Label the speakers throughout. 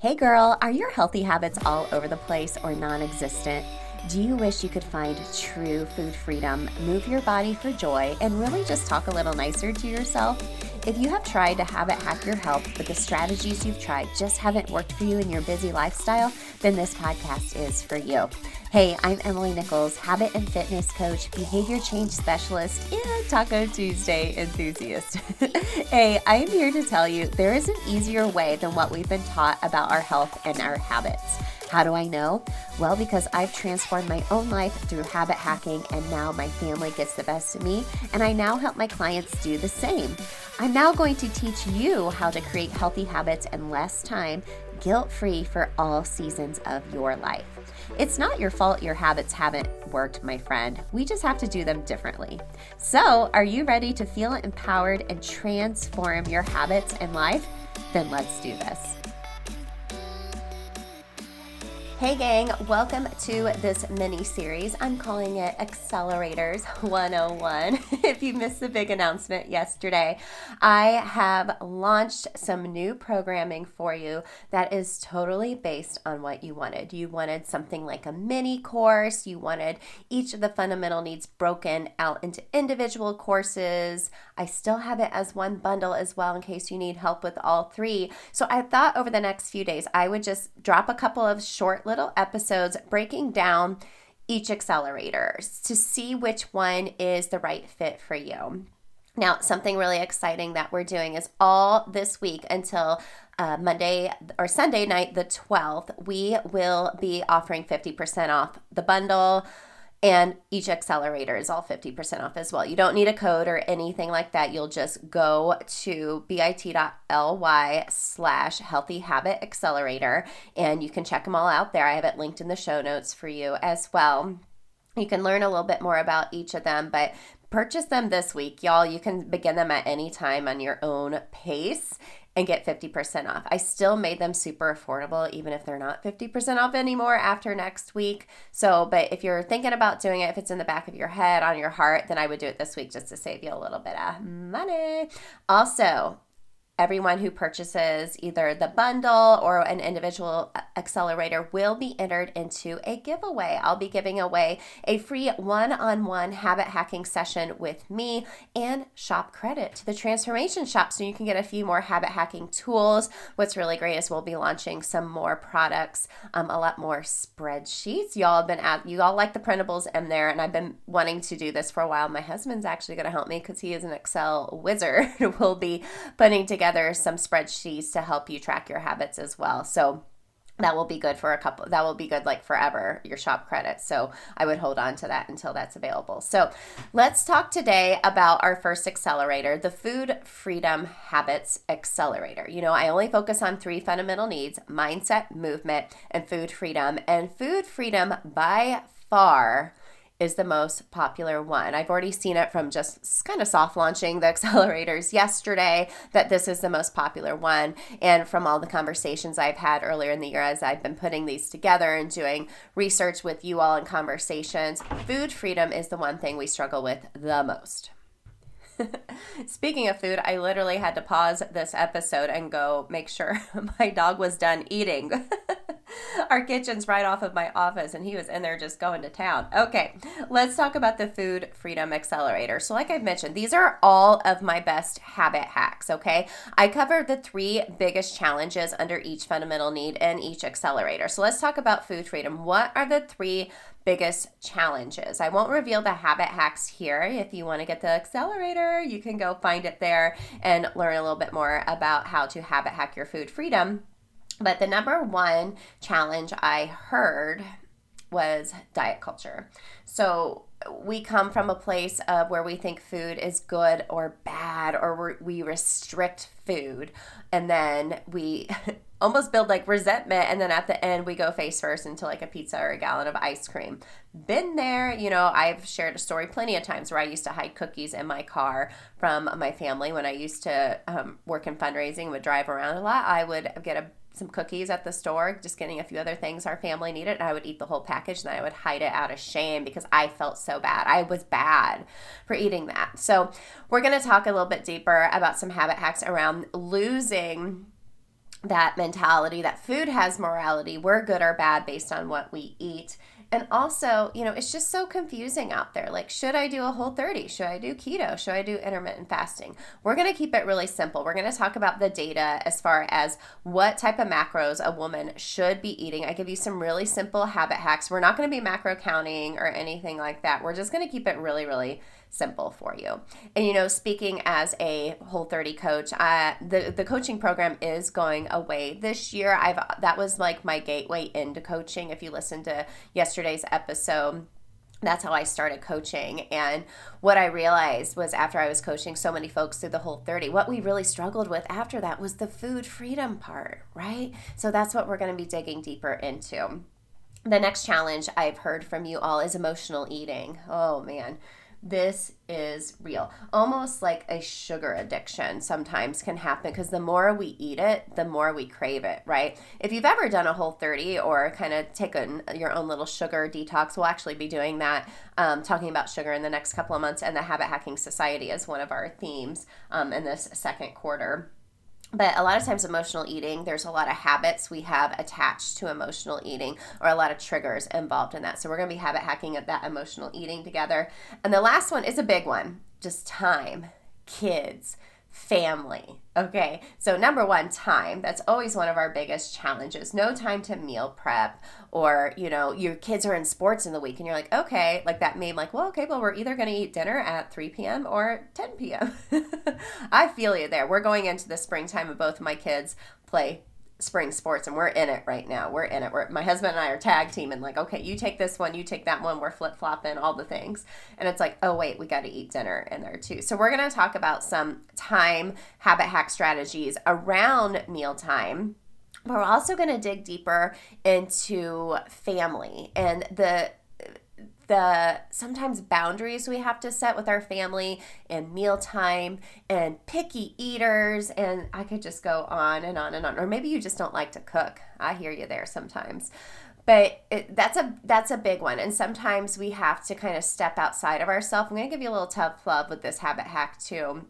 Speaker 1: Hey girl, are your healthy habits all over the place or non existent? Do you wish you could find true food freedom, move your body for joy, and really just talk a little nicer to yourself? If you have tried to habit hack your health, but the strategies you've tried just haven't worked for you in your busy lifestyle, then this podcast is for you. Hey, I'm Emily Nichols, habit and fitness coach, behavior change specialist, and Taco Tuesday enthusiast. hey, I am here to tell you there is an easier way than what we've been taught about our health and our habits. How do I know? Well, because I've transformed my own life through habit hacking, and now my family gets the best of me, and I now help my clients do the same. I'm now going to teach you how to create healthy habits in less time, guilt free for all seasons of your life. It's not your fault your habits haven't worked, my friend. We just have to do them differently. So, are you ready to feel empowered and transform your habits and life? Then let's do this. Hey, gang, welcome to this mini series. I'm calling it Accelerators 101. if you missed the big announcement yesterday, I have launched some new programming for you that is totally based on what you wanted. You wanted something like a mini course, you wanted each of the fundamental needs broken out into individual courses. I still have it as one bundle as well in case you need help with all three. So I thought over the next few days, I would just drop a couple of short little episodes breaking down each accelerator to see which one is the right fit for you. Now, something really exciting that we're doing is all this week until uh, Monday or Sunday night, the 12th, we will be offering 50% off the bundle and each accelerator is all 50% off as well. You don't need a code or anything like that. You'll just go to bit.ly slash healthy habit accelerator and you can check them all out there. I have it linked in the show notes for you as well. You can learn a little bit more about each of them, but purchase them this week, y'all. You can begin them at any time on your own pace and get 50% off. I still made them super affordable, even if they're not 50% off anymore after next week. So, but if you're thinking about doing it, if it's in the back of your head, on your heart, then I would do it this week just to save you a little bit of money. Also, Everyone who purchases either the bundle or an individual accelerator will be entered into a giveaway. I'll be giving away a free one on one habit hacking session with me and shop credit to the transformation shop so you can get a few more habit hacking tools. What's really great is we'll be launching some more products, um, a lot more spreadsheets. Y'all have been at, you all like the printables in there, and I've been wanting to do this for a while. My husband's actually going to help me because he is an Excel wizard. we'll be putting together together some spreadsheets to help you track your habits as well. So that will be good for a couple that will be good like forever your shop credits so i would hold on to that until that's available. So let's talk today about our first accelerator the food freedom habits accelerator. You know i only focus on three fundamental needs mindset movement and food freedom. And food freedom by far is the most popular one. I've already seen it from just kind of soft launching the accelerators yesterday that this is the most popular one. And from all the conversations I've had earlier in the year as I've been putting these together and doing research with you all in conversations, food freedom is the one thing we struggle with the most. Speaking of food, I literally had to pause this episode and go make sure my dog was done eating. Our kitchen's right off of my office, and he was in there just going to town. Okay, let's talk about the Food Freedom Accelerator. So, like I've mentioned, these are all of my best habit hacks. Okay, I cover the three biggest challenges under each fundamental need and each accelerator. So, let's talk about food freedom. What are the three biggest challenges. I won't reveal the habit hacks here. If you want to get the accelerator, you can go find it there and learn a little bit more about how to habit hack your food freedom. But the number one challenge I heard was diet culture. So we come from a place of where we think food is good or bad, or we restrict food, and then we almost build like resentment and then at the end we go face first into like a pizza or a gallon of ice cream been there you know i've shared a story plenty of times where i used to hide cookies in my car from my family when i used to um, work in fundraising would drive around a lot i would get a some cookies at the store, just getting a few other things our family needed, and I would eat the whole package and I would hide it out of shame because I felt so bad. I was bad for eating that. So, we're going to talk a little bit deeper about some habit hacks around losing that mentality that food has morality. We're good or bad based on what we eat. And also, you know, it's just so confusing out there. Like, should I do a whole 30? Should I do keto? Should I do intermittent fasting? We're going to keep it really simple. We're going to talk about the data as far as what type of macros a woman should be eating. I give you some really simple habit hacks. We're not going to be macro counting or anything like that. We're just going to keep it really, really simple for you. And you know, speaking as a Whole 30 coach, uh, the the coaching program is going away this year. I've that was like my gateway into coaching. If you listen to yesterday's episode that's how I started coaching. And what I realized was after I was coaching so many folks through the whole 30, what we really struggled with after that was the food freedom part, right? So that's what we're going to be digging deeper into. The next challenge I've heard from you all is emotional eating. Oh man, this is real. Almost like a sugar addiction sometimes can happen because the more we eat it, the more we crave it, right? If you've ever done a whole 30 or kind of taken your own little sugar detox, we'll actually be doing that, um, talking about sugar in the next couple of months. And the Habit Hacking Society is one of our themes um, in this second quarter but a lot of times emotional eating there's a lot of habits we have attached to emotional eating or a lot of triggers involved in that. So we're going to be habit hacking at that emotional eating together. And the last one is a big one just time. Kids family. Okay, so number one, time. That's always one of our biggest challenges. No time to meal prep, or you know, your kids are in sports in the week, and you're like, okay, like that meme, like, well, okay, well, we're either going to eat dinner at 3 p.m. or 10 p.m. I feel you there. We're going into the springtime, and both of my kids play spring sports and we're in it right now. We're in it. We're, my husband and I are tag team and like, okay, you take this one, you take that one. We're flip flopping all the things. And it's like, oh, wait, we got to eat dinner in there too. So we're going to talk about some time habit hack strategies around mealtime. But we're also going to dig deeper into family and the the sometimes boundaries we have to set with our family and mealtime and picky eaters and I could just go on and on and on or maybe you just don't like to cook. I hear you there sometimes. But it, that's a that's a big one and sometimes we have to kind of step outside of ourselves. I'm going to give you a little tough love with this habit hack too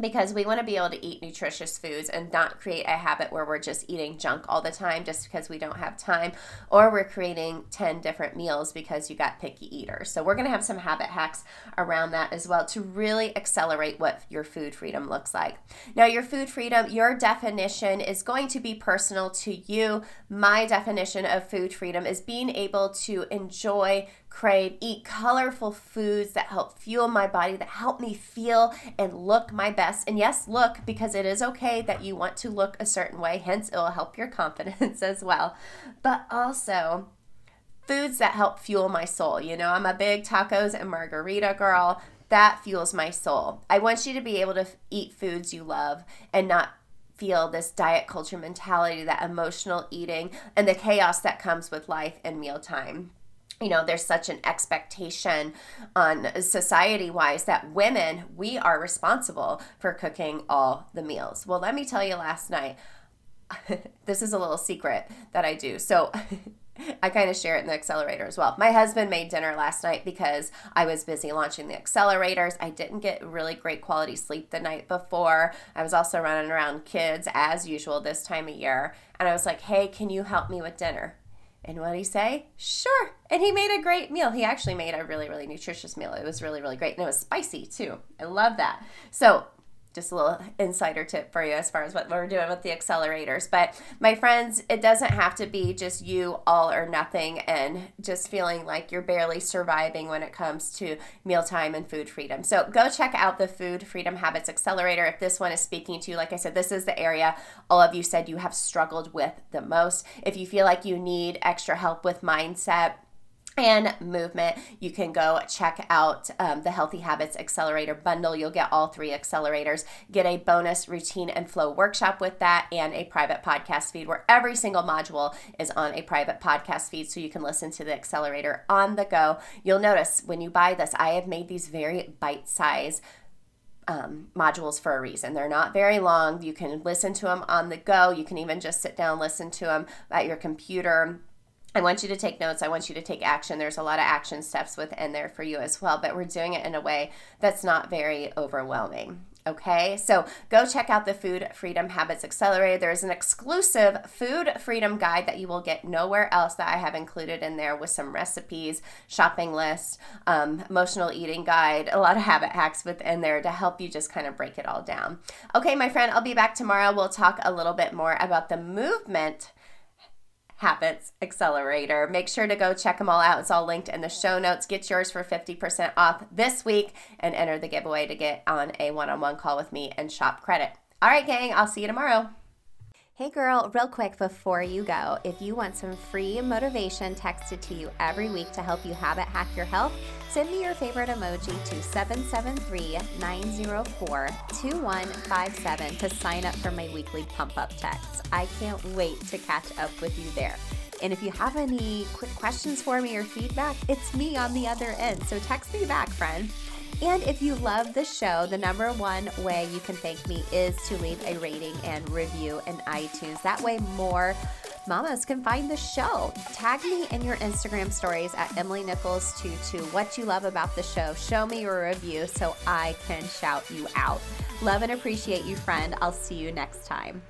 Speaker 1: because we want to be able to eat nutritious foods and not create a habit where we're just eating junk all the time just because we don't have time or we're creating 10 different meals because you got picky eaters. So we're going to have some habit hacks around that as well to really accelerate what your food freedom looks like. Now, your food freedom, your definition is going to be personal to you. My definition of food freedom is being able to enjoy crave, eat colorful foods that help fuel my body, that help me feel and look my best. And yes, look, because it is okay that you want to look a certain way, hence, it will help your confidence as well. But also, foods that help fuel my soul. You know, I'm a big tacos and margarita girl. That fuels my soul. I want you to be able to eat foods you love and not feel this diet culture mentality, that emotional eating, and the chaos that comes with life and mealtime you know there's such an expectation on society wise that women we are responsible for cooking all the meals well let me tell you last night this is a little secret that i do so I kind of share it in the accelerator as well. My husband made dinner last night because I was busy launching the accelerators. I didn't get really great quality sleep the night before. I was also running around kids as usual this time of year. And I was like, hey, can you help me with dinner? And what did he say? Sure. And he made a great meal. He actually made a really, really nutritious meal. It was really, really great. And it was spicy too. I love that. So just a little insider tip for you as far as what we're doing with the accelerators. But my friends, it doesn't have to be just you all or nothing and just feeling like you're barely surviving when it comes to mealtime and food freedom. So go check out the Food Freedom Habits Accelerator if this one is speaking to you. Like I said, this is the area all of you said you have struggled with the most. If you feel like you need extra help with mindset, and movement. You can go check out um, the Healthy Habits Accelerator bundle. You'll get all three accelerators, get a bonus routine and flow workshop with that, and a private podcast feed where every single module is on a private podcast feed so you can listen to the accelerator on the go. You'll notice when you buy this, I have made these very bite size um, modules for a reason. They're not very long. You can listen to them on the go. You can even just sit down, listen to them at your computer I want you to take notes. I want you to take action. There's a lot of action steps within there for you as well, but we're doing it in a way that's not very overwhelming. Okay, so go check out the Food Freedom Habits Accelerator. There's an exclusive food freedom guide that you will get nowhere else that I have included in there with some recipes, shopping lists, um, emotional eating guide, a lot of habit hacks within there to help you just kind of break it all down. Okay, my friend, I'll be back tomorrow. We'll talk a little bit more about the movement Habits Accelerator. Make sure to go check them all out. It's all linked in the show notes. Get yours for 50% off this week and enter the giveaway to get on a one on one call with me and shop credit. All right, gang, I'll see you tomorrow. Hey girl, real quick before you go, if you want some free motivation texted to you every week to help you habit hack your health, send me your favorite emoji to 773 904 2157 to sign up for my weekly pump up text. I can't wait to catch up with you there. And if you have any quick questions for me or feedback, it's me on the other end. So text me back, friend. And if you love the show, the number one way you can thank me is to leave a rating and review in iTunes. That way, more mamas can find the show. Tag me in your Instagram stories at Emily Nichols 22 what you love about the show. Show me your review so I can shout you out. Love and appreciate you, friend. I'll see you next time.